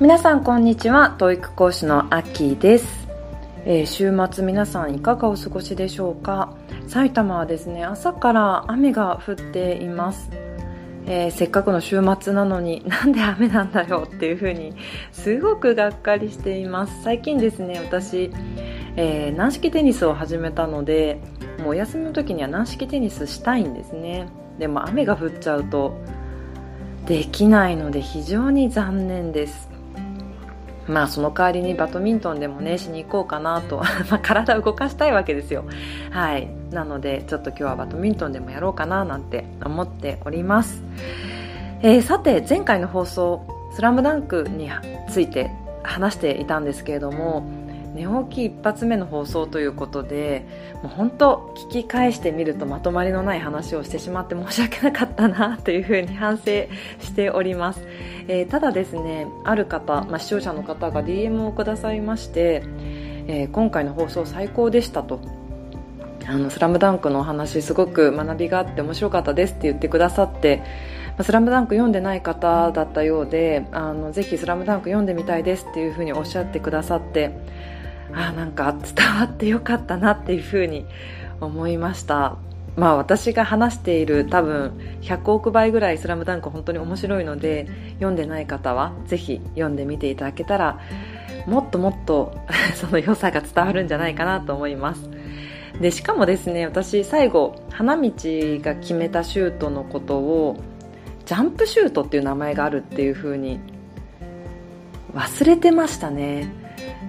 皆さんこんにちは。TOEIC 講師のアッキです、えー週末皆さんいかがお過ごしでしょうか？埼玉はですね朝から雨が降っています、えーせっかくの週末なのになんで雨なんだよっていう風にすごくがっかりしています。最近ですね私、えー軟式テニスを始めたのでもうお休みの時には軟式テニスしたいんですね。でも雨が降っちゃうとできないので非常に残念です。まあその代わりにバドミントンでもねしに行こうかなと まあ体を動かしたいわけですよ。はい。なのでちょっと今日はバドミントンでもやろうかななんて思っております、えーさて前回の放送「スラムダンクについて話していたんですけれども寝起き一発目の放送ということでもう本当聞き返してみるとまとまりのない話をしてしまって申し訳なかったなというふうに反省しております、えーただですねある方、まあ、視聴者の方が DM をくださいまして、えー今回の放送最高でしたと。あのスラムダンクのお話すごく学びがあって面白かったですって言ってくださってスラムダンク読んでない方だったようであのぜひスラムダンク読んでみたいですっていうふうにおっしゃってくださってあーなんか伝わってよかったなっていうふうに思いました。まあ私が話している多分100億倍ぐらいスラムダンク本当に面白いので読んでない方はぜひ読んでみていただけたらもっともっと その良さが伝わるんじゃないかなと思います。でしかもですね私最後花道が決めたシュートのことをジャンプシュートっていう名前があるっていう風に忘れてましたね。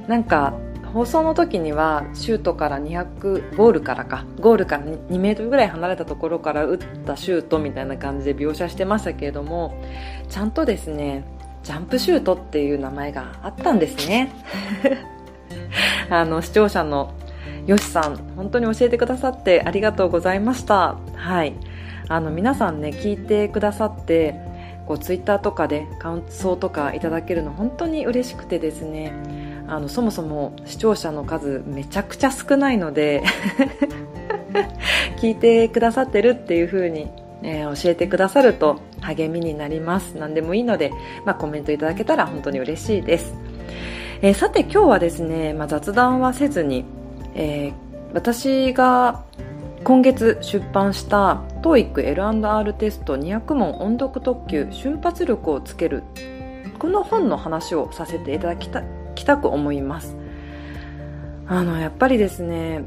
なんか放送の時にはシュートから200ゴールからか。ゴールから2メートルぐらい離れたところから打ったシュートみたいな感じで描写してましたけれどもちゃんとですねジャンプシュートっていう名前があったんですね。あの視聴者のよしさん本当に教えてくださってありがとうございました。はい。あの皆さんね聞いてくださってこうツイッターとかで感想とかいただけるの本当に嬉しくてですね。あのそもそも視聴者の数めちゃくちゃ少ないので 聞いてくださってるっていう風に、えー教えてくださると励みになります。何でもいいので、まあ、コメントいただけたら本当に嬉しいです、えーさて今日はですね、まあ、雑談はせずに、えー私が今月出版した TOEIC L&R テスト200問音読特急瞬発力をつけるこの本の話をさせていただきたいきたく思います。あのやっぱりですね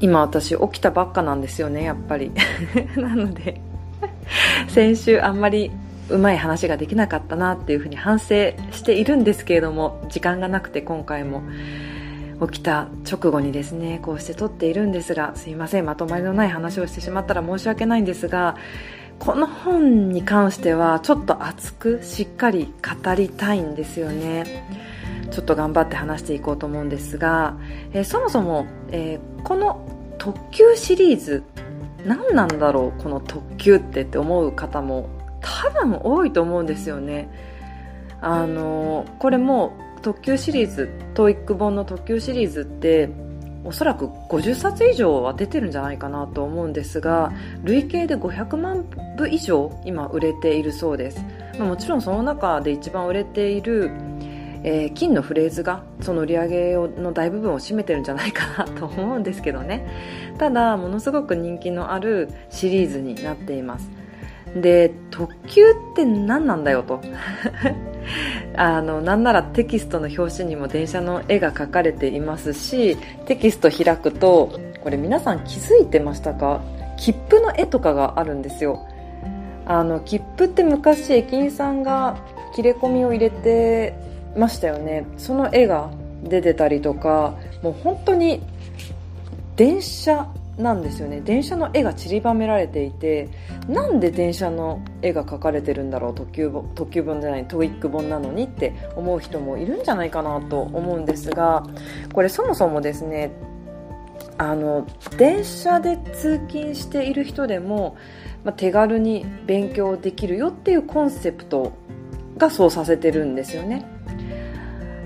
今私起きたばっかなんですよねやっぱり。なので先週あんまりうまい話ができなかったなっていうふうに反省しているんですけれども時間がなくて今回も起きた直後にですねこうして撮っているんですがすいませんまとまりのない話をしてしまったら申し訳ないんですがこの本に関してはちょっと熱くしっかり語りたいんですよね。ちょっと頑張って話していこうと思うんですが、えーそもそも、えーこの特急シリーズ何なんだろうこの特急ってって思う方も多分多いと思うんですよね。あのこれも特急シリーズ TOEIC 本の特急シリーズっておそらく50冊以上は出てるんじゃないかなと思うんですが累計で500万部以上今売れているそうです、まあもちろんその中で一番売れている、えー金のフレーズがその売り上げの大部分を占めてるんじゃないかなと思うんですけどね。ただものすごく人気のあるシリーズになっています。で特急って何なんだよと。あのなんならテキストの表紙にも電車の絵が描かれていますしテキスト開くとこれ皆さん気づいてましたか？切符の絵とかがあるんですよ。あの切符って昔駅員さんが切れ込みを入れてましたよね。その絵が出てたりとかもう本当に電車なんですよね。電車の絵が散りばめられていてなんで電車の絵が描かれてるんだろう特急本特急本じゃない TOEIC 本なのにって思う人もいるんじゃないかなと思うんですがこれそもそもですねあの電車で通勤している人でも、まあ、手軽に勉強できるよっていうコンセプトがそうさせてるんですよね。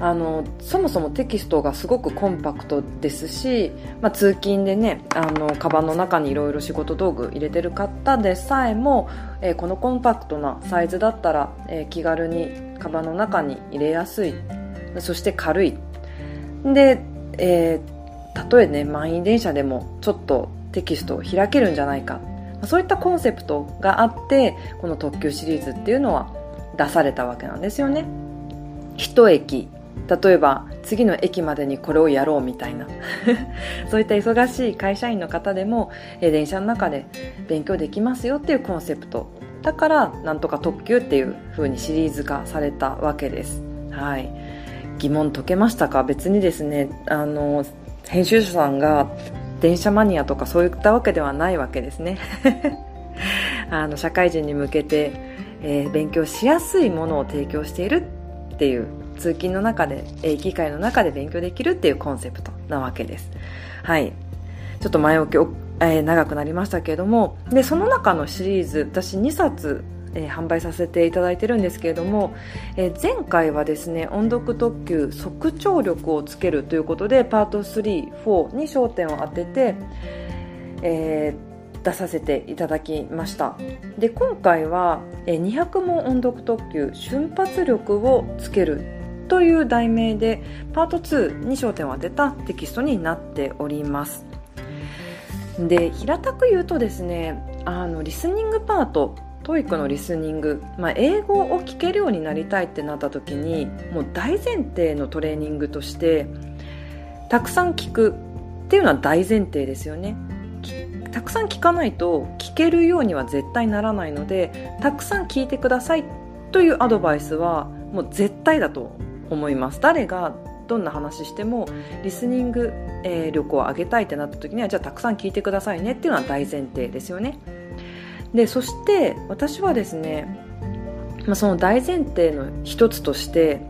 あのそもそもテキストがすごくコンパクトですし、まあ、通勤でねあのカバンの中にいろいろ仕事道具入れてる方でさえも、えー、このコンパクトなサイズだったら、えー、気軽にカバンの中に入れやすい。そして軽い。で、えー、たとえね満員電車でもちょっとテキストを開けるんじゃないか。そういったコンセプトがあってこの特急シリーズっていうのは出されたわけなんですよね。一駅例えば次の駅までにこれをやろうみたいな。そういった忙しい会社員の方でも、電車の中で勉強できますよっていうコンセプト。だからなんとか特急っていう風にシリーズ化されたわけです。はい。疑問解けましたか？別にですねあの編集者さんが電車マニアとかそういったわけではないわけですね。あの社会人に向けて、えー、勉強しやすいものを提供しているっていう通勤の中で機械の中で勉強できるっていうコンセプトなわけです。はい。ちょっと前置き、えー、長くなりましたけれども。でその中のシリーズ私2冊えー、販売させていただいてるんですけれども、えー、前回はですね音読特急即聴力をつけるということでパート34に焦点を当てて、えー、出させていただきました。で今回は、200問音読特急瞬発力をつけるという題名でパート2に焦点を当てたテキストになっております。で平たく言うとですねあのリスニングパート TOEIC のリスニング、まあ、英語を聞けるようになりたいってなった時にもう大前提のトレーニングとしてたくさん聞くっていうのは大前提ですよね。たくさん聞かないと聞けるようには絶対ならないのでたくさん聞いてくださいというアドバイスはもう絶対だと思います。誰がどんな話してもリスニング、力を上げたいってなった時にはじゃあたくさん聞いてくださいね。っていうのは大前提ですよね。でそして私はですね、まあ、その大前提の一つとして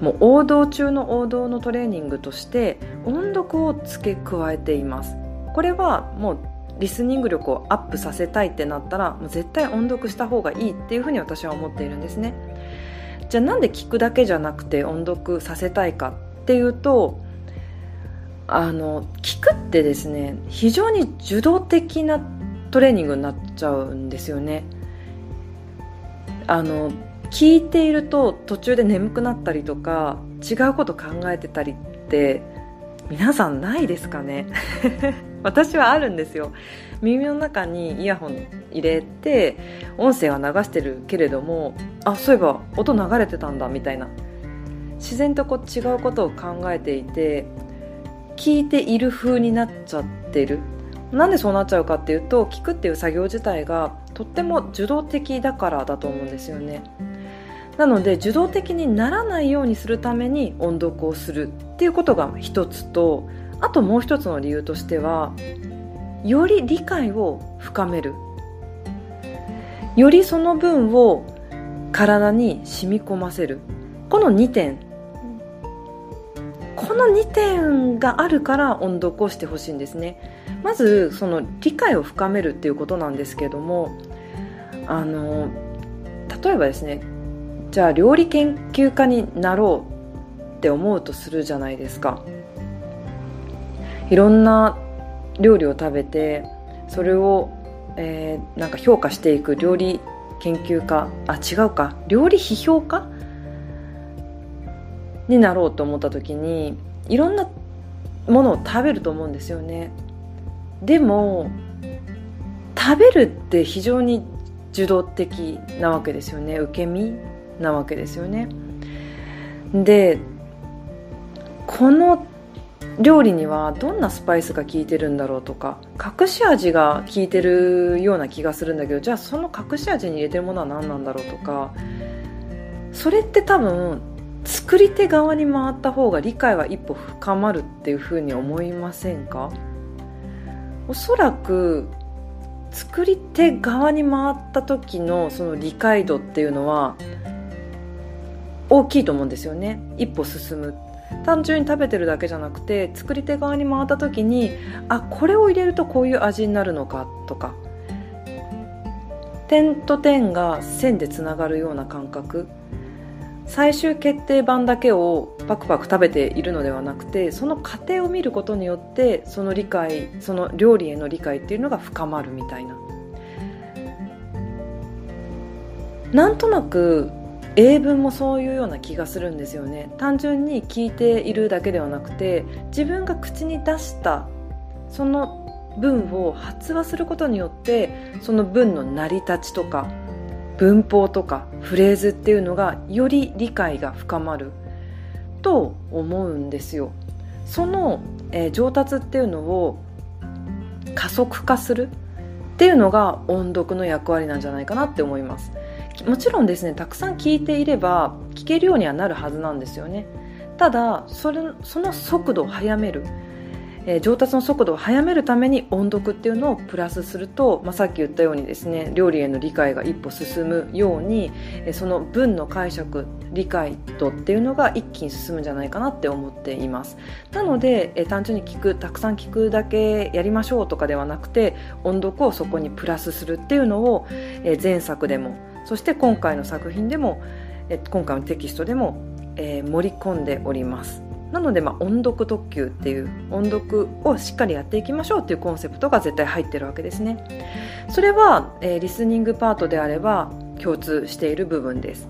もう王道中の王道のトレーニングとして音読を付け加えています。これはもうリスニング力をアップさせたいってなったらもう絶対音読した方がいいっていうふうに私は思っているんですね。じゃあなんで聞くだけじゃなくて音読させたいかっていうとあの聞くってですね非常に受動的なトレーニングになっちゃうんですよね。あの聞いていると途中で眠くなったりとか違うこと考えてたりって皆さんないですかね？私はあるんですよ。耳の中にイヤホン入れて音声は流してるけれどもあそういえば音流れてたんだみたいな。自然とこう違うことを考えていて聞いている風になっちゃってる。なんでそうなっちゃうかっていうと聞くっていう作業自体がとっても受動的だからだと思うんですよね。なので受動的にならないようにするために音読をするっていうことが一つとあともう一つの理由としてはより理解を深める。よりその分を体に染み込ませる。この2点。この2点があるから音読をしてほしいんですね。まずその理解を深めるっていうことなんですけどもあの例えばですねじゃあ料理研究家になろうって思うとするじゃないですか。いろんな料理を食べてそれを、えー、なんか評価していく料理研究家あ違うか。料理批評家？になろうと思った時にいろんなものを食べると思うんですよね。でも食べるって非常に受動的なわけですよね。受け身なわけですよね。でこの料理にはどんなスパイスが効いてるんだろうとか隠し味が効いてるような気がするんだけどじゃあその隠し味に入れてるものは何なんだろうとかそれって多分作り手側に回った方が理解は一歩深まるっていうふうに思いませんか？おそらく作り手側に回った時のその理解度っていうのは大きいと思うんですよね。一歩進む単純に食べてるだけじゃなくて作り手側に回った時にあこれを入れるとこういう味になるのかとか。点と点が線でつながるような感覚。最終決定版だけをパクパク食べているのではなくてその過程を見ることによってその理解その料理への理解っていうのが深まるみたいな。なんとなく英文もそういうような気がするんですよね。単純に聞いているだけではなくて自分が口に出したその文を発話することによってその文の成り立ちとか文法とかフレーズっていうのがより理解が深まると思うんですよ。その、えー、上達っていうのを加速化するっていうのが音読の役割なんじゃないかなって思います。もちろんですねたくさん聞いていれば聞けるようにはなるはずなんですよね。ただそれその速度を速めるえー、上達の速度を速めるために音読っていうのをプラスすると、まあ、さっき言ったようにですね料理への理解が一歩進むように、その文の解釈理解度っていうのが一気に進むんじゃないかなって思っています。なので、え、単純に聞くたくさん聞くだけやりましょうとかではなくて音読をそこにプラスするっていうのを、え前作でもそして今回の作品でも、え今回のテキストでも、え盛り込んでおります。なので、まあ、音読特急っていう音読をしっかりやっていきましょうっていうコンセプトが絶対入ってるわけですね。それは、えー、リスニングパートであれば共通している部分です。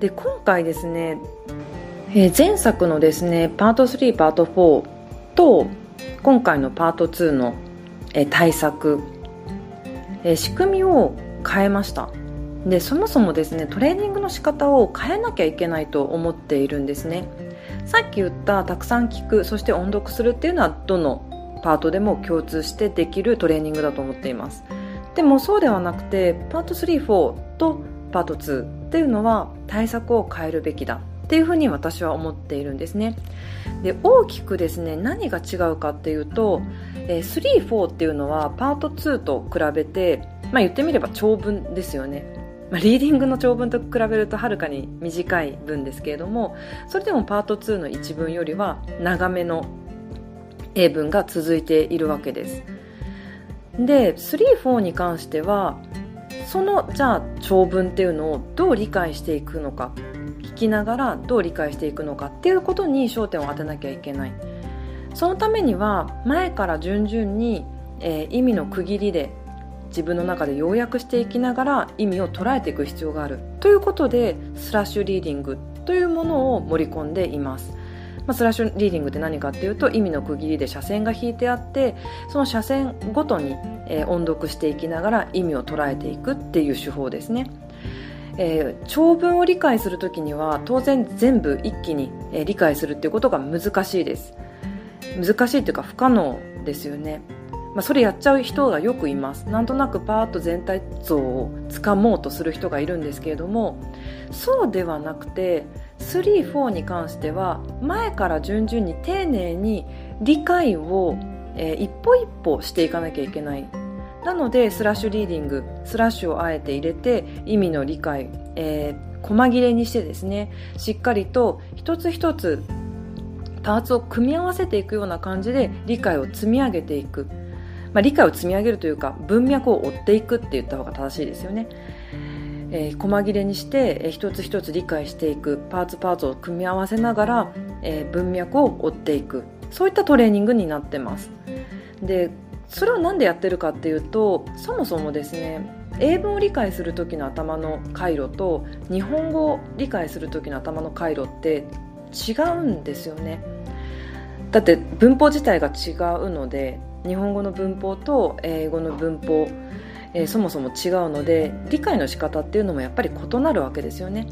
で今回ですね、えー、前作のですねパート3パート4と今回のパート2の、えー、対策、えー、仕組みを変えました。でそもそもですねトレーニングの仕方を変えなきゃいけないと思っているんですね。さっき言ったたくさん聞くそして音読するっていうのはどのパートでも共通してできるトレーニングだと思っています。でもそうではなくてパート34とパート2っていうのは対策を変えるべきだ。っていうふうに私は思っているんですね。で大きくですね何が違うかっていうと、えー、34っていうのはパート2と比べてまあ言ってみれば長文ですよね。まあ、リーディングの長文と比べるとはるかに短い文ですけれどもそれでもパート2の一文よりは長めの英文が続いているわけです。で34に関してはそのじゃあ長文っていうのをどう理解していくのか聞きながらどう理解していくのかっていうことに焦点を当てなきゃいけない。そのためには前から順々に、えー、意味の区切りで自分の中で要約していきながら意味を捉えていく必要があるということでスラッシュリーディングというものを盛り込んでいます。まあ、スラッシュリーディングって何かっていうと意味の区切りで斜線が引いてあってその斜線ごとに、えー、音読していきながら意味を捉えていくっていう手法ですね。えー、長文を理解するときには当然全部一気に、えー、理解するっていうことが難しいです難しいっていうか不可能ですよねまあ、それやっちゃう人がよくいます。なんとなくパーッと全体像をつかもうとする人がいるんですけれどもそうではなくて34に関しては前から順々に丁寧に理解を、えー、一歩一歩していかなきゃいけない。なのでスラッシュリーディングスラッシュをあえて入れて意味の理解、えー、細切れにしてですねしっかりと一つ一つパーツを組み合わせていくような感じで理解を積み上げていく。まあ、理解を積み上げるというか文脈を追っていくって言った方が正しいですよね。えー、細切れにして、えー、一つ一つ理解していくパーツパーツを組み合わせながら、えー、文脈を追っていく。そういったトレーニングになってます。でそれを何でやってるかっていうとそもそもですね英文を理解する時の頭の回路と日本語を理解する時の頭の回路って違うんですよね。だって文法自体が違うので日本語の文法と英語の文法、えー、そもそも違うので理解の仕方っていうのもやっぱり異なるわけですよね。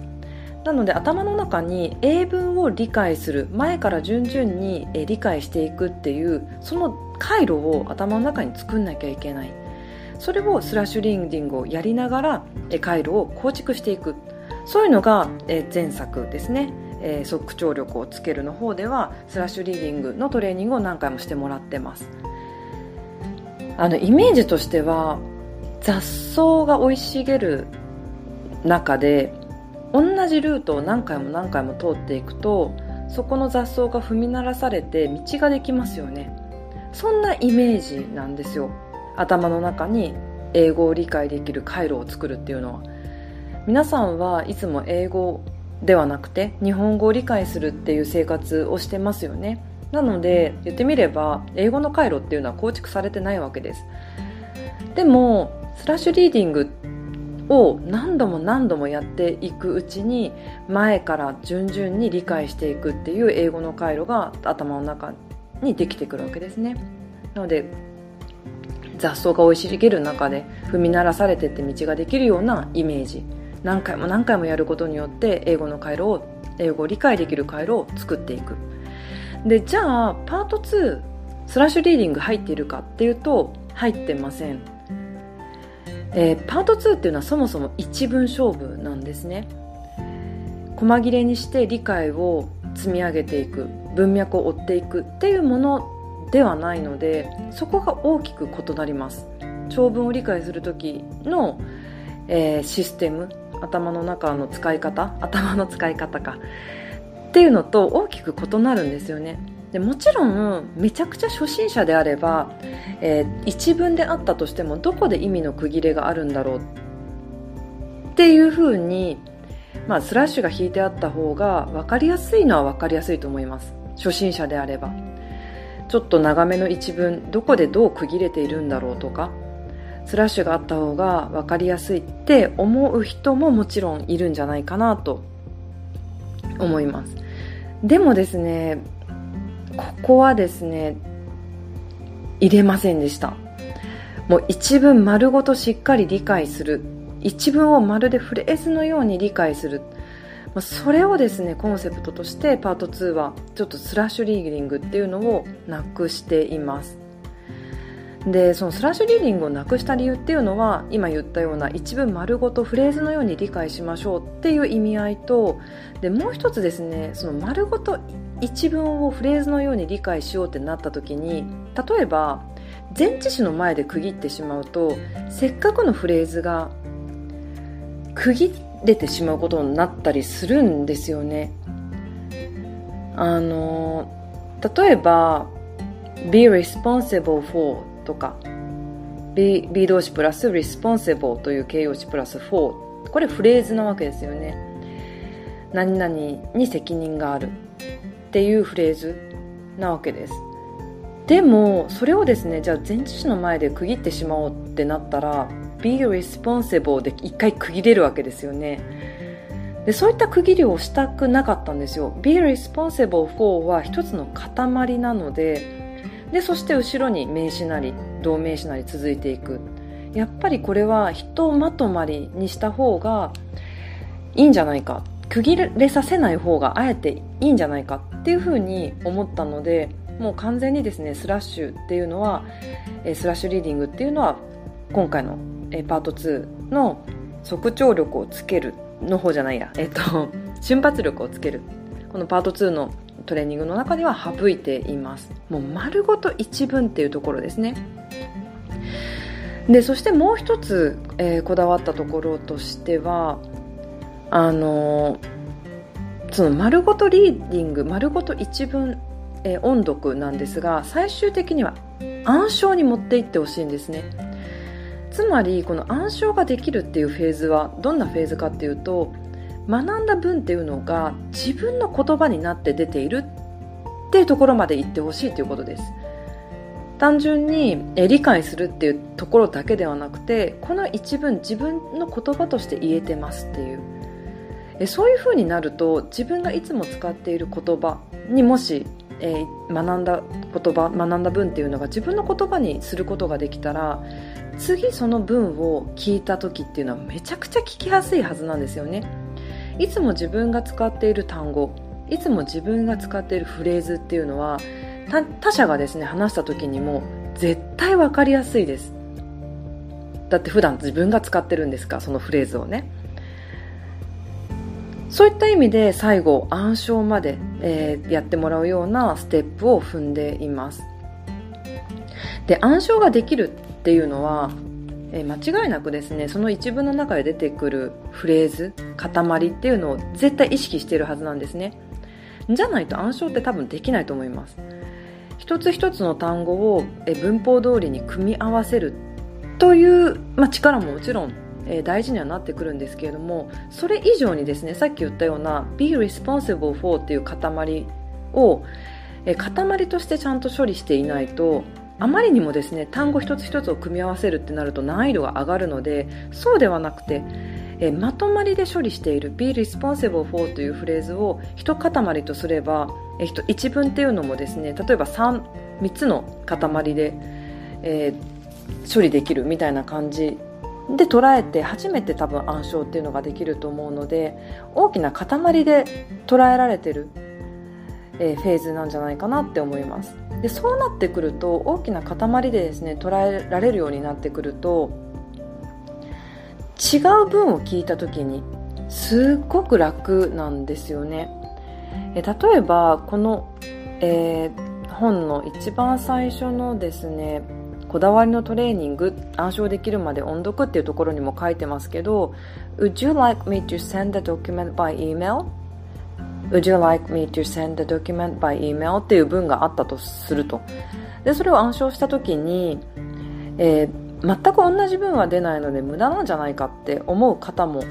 なので頭の中に英文を理解する前から順々に理解していくっていうその回路を頭の中に作んなきゃいけない。それをスラッシュリンディングをやりながら回路を構築していく。そういうのが前作ですね。即聴力をつけるの方ではスラッシュリーディングのトレーニングを何回もしてもらってます。あのイメージとしては雑草が生い茂る中で同じルートを何回も何回も通っていくとそこの雑草が踏み鳴らされて道ができますよね。そんなイメージなんですよ。頭の中に英語を理解できる回路を作るっていうのは。皆さんはいつも英語ではなくて日本語を理解するっていう生活をしてますよね。なので言ってみれば英語の回路っていうのは構築されてないわけです。でもスラッシュリーディングを何度も何度もやっていくうちに前から順々に理解していくっていう英語の回路が頭の中にできてくるわけですね。なので雑草が生い茂る中で踏み鳴らされてって道ができるようなイメージ。何回も何回もやることによって英語の回路を英語を理解できる回路を作っていく。でじゃあパート2スラッシュリーディング入っているかっていうと入ってません、えー、パート2っていうのはそもそも一文勝負なんですね。細切れにして理解を積み上げていく文脈を追っていくっていうものではないのでそこが大きく異なります。長文を理解する時の、えー、システム頭の中の使い方頭の使い方か。っていうのと大きく異なるんですよね。でもちろんめちゃくちゃ初心者であれば、えー、一文であったとしてもどこで意味の区切れがあるんだろうっていうふうに、まあ、スラッシュが引いてあった方が分かりやすいのは分かりやすいと思います。初心者であれば。ちょっと長めの一文どこでどう区切れているんだろうとかスラッシュがあった方が分かりやすいって思う人ももちろんいるんじゃないかなと思います。でもですねここはですね入れませんでした。もう一文丸ごとしっかり理解する。一文をまるでフレーズのように理解する。それをですねコンセプトとしてパート2はちょっとスラッシュリーディングっていうのをなくしています。でそのスラッシュリーディングをなくした理由っていうのは今言ったような一文丸ごとフレーズのように理解しましょうっていう意味合いとでもう一つですねその丸ごと一文をフレーズのように理解しようってなった時に例えば前置詞の前で区切ってしまうとせっかくのフレーズが区切れてしまうことになったりするんですよね。あの例えば be responsible for とか be, be 動詞プラス responsible という形容詞プラス for これフレーズなわけですよね。何々に責任があるっていうフレーズなわけです。でもそれをですねじゃあ前置詞の前で区切ってしまおうってなったら be responsible で一回区切れるわけですよね。でそういった区切りをしたくなかったんですよ。be responsible for は一つの塊なのででそして後ろに名詞なり動名詞なり続いていく。やっぱりこれはひとまとまりにした方がいいんじゃないか。区切れさせない方があえていいんじゃないかっていうふうに思ったのでもう完全にですねスラッシュっていうのはスラッシュリーディングっていうのは今回のパート2の即聴力をつけるの方じゃないや、えっと、瞬発力をつける。このパート2のトレーニングの中では省いています。もう丸ごと一文っていうところですね。でそしてもう一つ、えー、こだわったところとしてはあのその丸ごとリーディング丸ごと一文、えー、音読なんですが最終的には暗唱に持っていってほしいんですね。つまりこの暗唱ができるっていうフェーズはどんなフェーズかっていうと学んだ文っていうのが自分の言葉になって出ているっていうところまで言ってほしいということです。単純に理解するっていうところだけではなくてこの一文自分の言葉として言えてますっていう。そういう風になると自分がいつも使っている言葉にもし、え、学んだ言葉学んだ文っていうのが自分の言葉にすることができたら次その文を聞いた時っていうのはめちゃくちゃ聞きやすいはずなんですよね。いつも自分が使っている単語いつも自分が使っているフレーズっていうのは他者がですね話した時にも絶対分かりやすいです。だって普段自分が使ってるんですかそのフレーズをね。そういった意味で最後暗唱まで、えー、やってもらうようなステップを踏んでいます。で暗唱ができるっていうのは、えー、間違いなくですねその一文の中で出てくるフレーズ塊っていうのを絶対意識しているはずなんですね。じゃないと暗唱って多分できないと思います。一つ一つの単語を文法通りに組み合わせるという、まあ、力ももちろんえー、大事にはなってくるんですけれどもそれ以上にですねさっき言ったような be responsible for っていう塊を、え、塊としてちゃんと処理していないとあまりにもですね単語一つ一つを組み合わせるってなると難易度が上がるのでそうではなくてえまとまりで処理している be responsible for というフレーズを一塊とすれば、え一文っていうのもですね例えば 3, 3つの塊で、えー、処理できるみたいな感じで捉えて初めて多分暗唱っていうのができると思うので大きな塊で捉えられてる、えー、フェーズなんじゃないかなって思います。でそうなってくると大きな塊でですね捉えられるようになってくると違う文を聞いた時にすっごく楽なんですよねえ例えばこの、えー、本の一番最初のですねこだわりのトレーニング暗唱できるまで音読っていうところにも書いてますけど Would you like me to send the document by email? Would you like me to send the document by email? っていう文があったとするとでそれを暗唱した時に、えー全く同じ分は出ないので無駄なんじゃないかって思う方も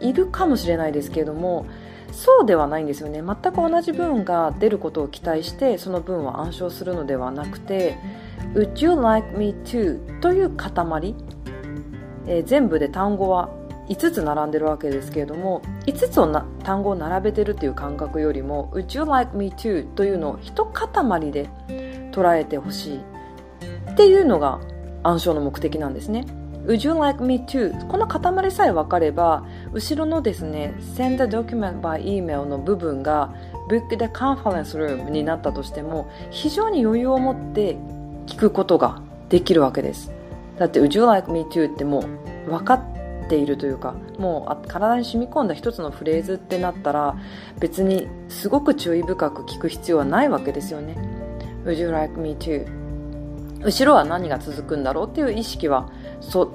いるかもしれないですけれどもそうではないんですよね全く同じ文が出ることを期待してその文を暗唱するのではなくて Would you like me to? という塊、えー、全部で単語は5つ並んでるわけですけれども5つを単語を並べてるっていう感覚よりも Would you like me to? というのを一塊で捉えてほしいっていうのが暗唱の目的なんですね Would you like me to? この塊さえ分かれば後ろのですね Send the document by email の部分が Book the conference room になったとしても非常に余裕を持って聞くことができるわけですだって Would you like me to? ってもう分かっているというかもう体に染み込んだ一つのフレーズってなったら別にすごく注意深く聞く必要はないわけですよね Would you like me to? 後ろは何が続くんだろうっていう意識は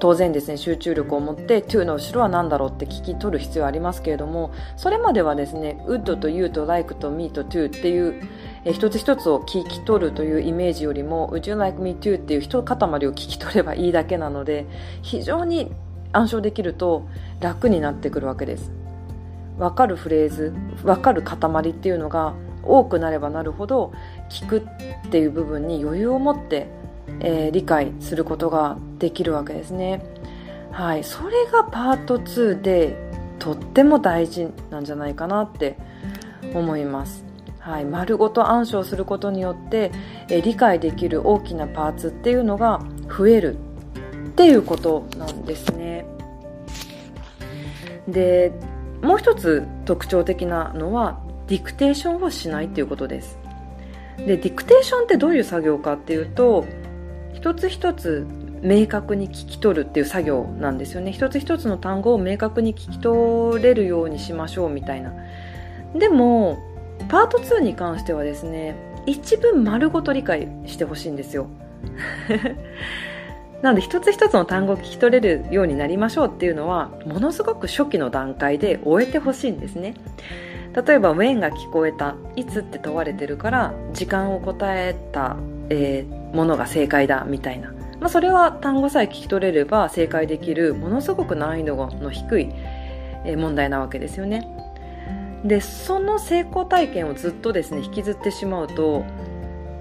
当然ですね集中力を持って to の後ろは何だろうって聞き取る必要はありますけれどもそれまではですね would と you と like と me と to っていうえ一つ一つを聞き取るというイメージよりも would you like me to? っていう一塊を聞き取ればいいだけなので非常に暗唱できると楽になってくるわけです分かるフレーズ分かる塊っていうのが多くなればなるほど聞くっていう部分に余裕を持ってえー、理解することができるわけですね。はい、それがパート2でとっても大事なんじゃないかなって思います。はい、丸ごと暗唱することによって、えー、理解できる大きなパーツっていうのが増えるっていうことなんですね。でもう一つ特徴的なのはディクテーションをしないっていうことです。でディクテーションってどういう作業かっていうと一つ一つ明確に聞き取るっていう作業なんですよね一つ一つの単語を明確に聞き取れるようにしましょうみたいなでもパート2に関してはですね一文丸ごと理解してほしいんですよなので一つ一つの単語を聞き取れるようになりましょうっていうのはものすごく初期の段階で終えてほしいんですね。例えば「when」が聞こえた「いつ」って問われてるから時間を答えたえー、ものが正解だみたいな、まあ、それは単語さえ聞き取れれば正解できるものすごく難易度の低い、問題なわけですよね。でその成功体験をずっとですね引きずってしまうと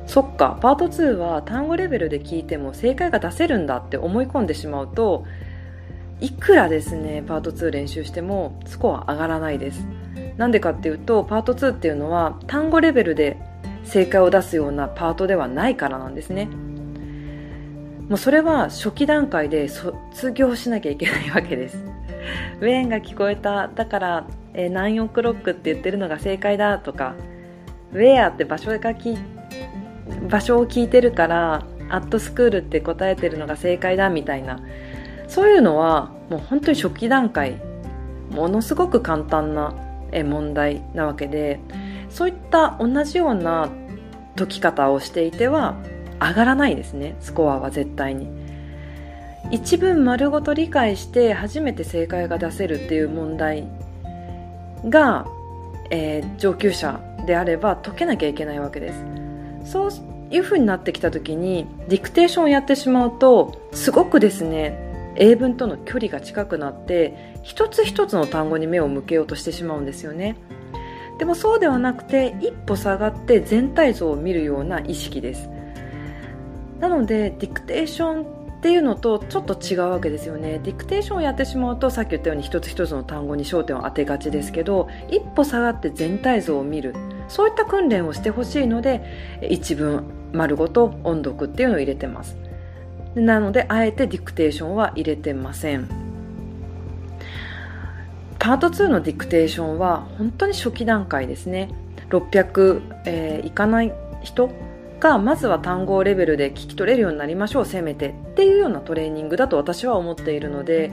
そっか。パート2は単語レベルで聞いても正解が出せるんだって思い込んでしまうといくらですねパート2練習してもスコア上がらないです。なんでかっていうとパート2っていうのは単語レベルで正解を出すようなパートではないからなんですね。もうそれは初期段階で卒業しなきゃいけないわけです。ウェーンが聞こえただから、えー、何オクロックって言ってるのが正解だとかウェアって場所がき場所を聞いてるからアットスクールって答えてるのが正解だみたいな。そういうのはもう本当に初期段階ものすごく簡単な問題なわけでそういった同じような解き方をしていては上がらないですねスコアは絶対に。一文丸ごと理解して初めて正解が出せるっていう問題が、えー、上級者であれば解けなきゃいけないわけです。そういう風になってきた時にディクテーションをやってしまうとすごくですね英文との距離が近くなって一つ一つの単語に目を向けようとしてしまうんですよね。でもそうではなくて一歩下がって全体像を見るような意識です。なのでディクテーションっていうのとちょっと違うわけですよね。ディクテーションをやってしまうとさっき言ったように一つ一つの単語に焦点を当てがちですけど一歩下がって全体像を見る。そういった訓練をしてほしいので一文丸ごと音読っていうのを入れてます。なのであえてディクテーションは入れてません。パート2のディクテーションは本当に初期段階ですね。600、えー、いかない人がまずは単語レベルで聞き取れるようになりましょう。せめてっていうようなトレーニングだと私は思っているので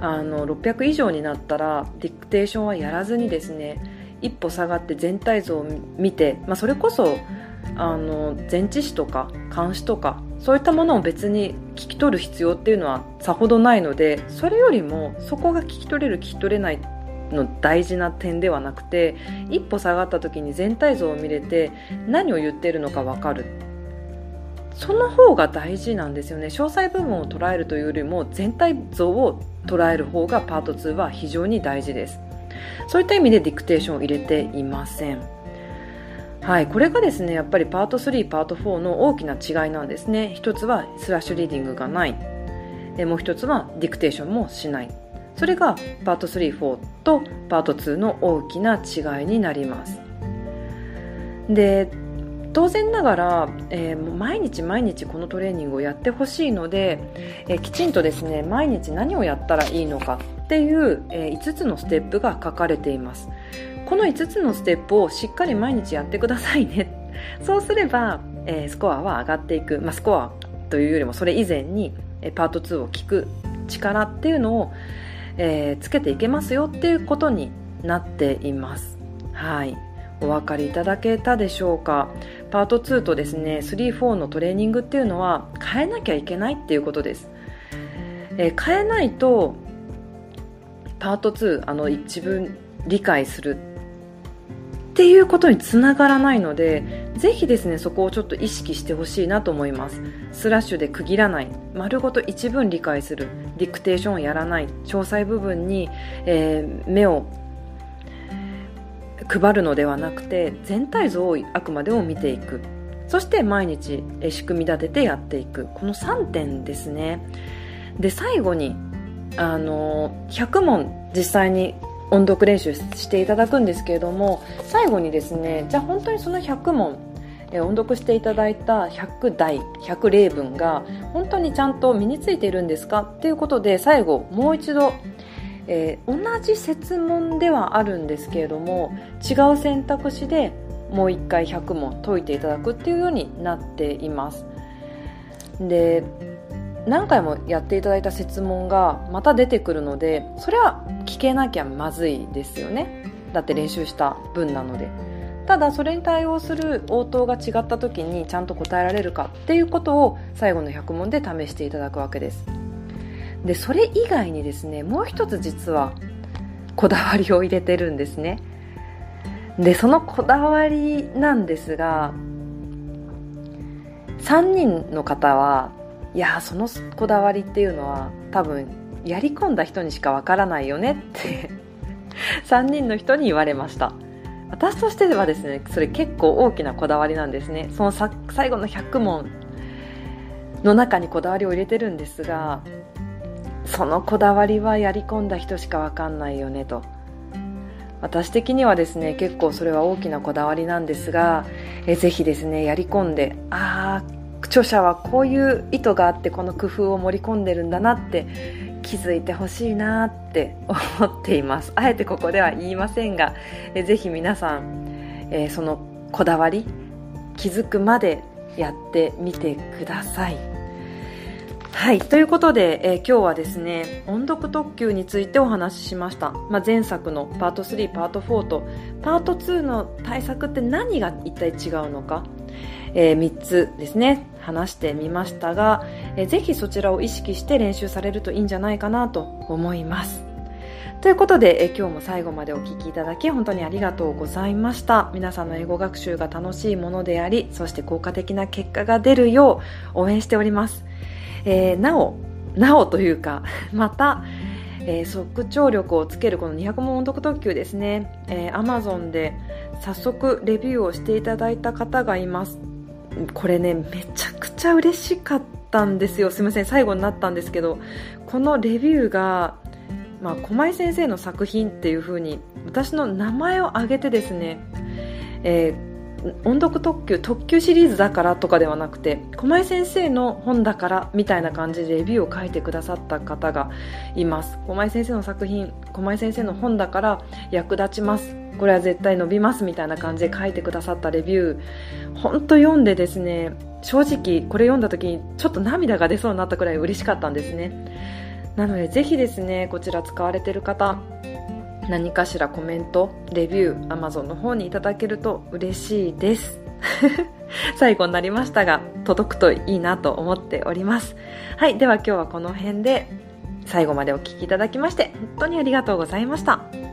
あの600以上になったらディクテーションはやらずにですね一歩下がって全体像を見て、まあ、それこそあの前置詞とか漢詞とかそういったものを別に聞き取る必要っていうのはさほどないのでそれよりもそこが聞き取れる聞き取れないの大事な点ではなくて一歩下がった時に全体像を見れて何を言ってるのか分かる。その方が大事なんですよね。詳細部分を捉えるというよりも全体像を捉える方がパート2は非常に大事です。そういった意味でディクテーションを入れていません。はい、これがですねやっぱりパート3、パート4の大きな違いなんですね。一つはスラッシュリーディングがない。もう一つはディクテーションもしない。それがパート3、4とパート2の大きな違いになります。で当然ながら、えー、毎日毎日このトレーニングをやってほしいので、えー、きちんとですね毎日何をやったらいいのかっていう、えー、5つのステップが書かれています。この5つのステップをしっかり毎日やってくださいね。そうすれば、え、スコアは上がっていく、まあ、スコアというよりもそれ以前に、え、パート2を聞く力っていうのを、え、つけていけますよっていうことになっています。はい。お分かりいただけたでしょうか？パート2とですね34のトレーニングっていうのは変えなきゃいけないっていうことです、えー、変えないとパート2あの自分理解するっていうことにつながらないのでぜひですねそこをちょっと意識してほしいなと思います。スラッシュで区切らない。丸ごと一文理解する。ディクテーションをやらない。詳細部分に、えー、目を配るのではなくて全体像をあくまでも見ていく。そして毎日仕組み立ててやっていく。この3点ですね。で最後にあの100問実際に音読練習していただくんですけれども最後にですねじゃあ本当にその100問音読していただいた100題100例文が本当にちゃんと身についているんですかっていうことで最後もう一度、えー、同じ設問ではあるんですけれども違う選択肢でもう一回100問解いていただくっていうようになっています。で何回もやっていただいた設問がまた出てくるのでそれは聞けなきゃまずいですよね。だって練習した分なので。ただそれに対応する応答が違った時にちゃんと答えられるかっていうことを最後の100問で試していただくわけです。でそれ以外にですねもう一つ実はこだわりを入れてるんですね。でそのこだわりなんですが3人の方はいやそのこだわりっていうのは多分やり込んだ人にしかわからないよねって 3人の人に言われました。私としてはですねそれ結構大きなこだわりなんですね。その最後の100問の中にこだわりを入れてるんですがそのこだわりはやり込んだ人しかわかんないよねと。私的にはですね結構それは大きなこだわりなんですがえぜひですねやり込んでああ著者はこういう意図があってこの工夫を盛り込んでるんだなって気づいてほしいなって 思っています。あえてここでは言いませんがえぜひ皆さん、えー、そのこだわり気づくまでやってみてください。はい。ということで、えー、今日はですね、音読特急についてお話ししました。まあ、前作のパート3、パート4と、パート2の対策って何が一体違うのか、えー、3つですね、話してみましたが、えー、ぜひそちらを意識して練習されるといいんじゃないかなと思います。ということで、え今日も最後までお聴きいただき本当にありがとうございました。皆さんの英語学習が楽しいものであり、そして効果的な結果が出るよう応援しております。えー、なお、なおというか また、えー、即聴力をつけるこの200問音読特急ですね、えー、Amazon で早速レビューをしていただいた方がいます。これねめちゃくちゃ嬉しかったんですよ。すいません最後になったんですけどこのレビューがまあ、狛江先生の作品っていう風に私の名前を挙げてですね、えー、音読特急特急シリーズだからとかではなくて狛江先生の本だからみたいな感じでレビューを書いてくださった方がいます。狛江先生の作品狛江先生の本だから役立ちます。これは絶対伸びますみたいな感じで書いてくださったレビュー本当読んでですね正直これ読んだ時にちょっと涙が出そうになったくらい嬉しかったんですね。なのでぜひですねこちら使われている方何かしらコメントレビュー Amazon の方にいただけると嬉しいです。最後になりましたが届くといいなと思っております。はいでは今日はこの辺で最後までお聴きいただきまして本当にありがとうございました。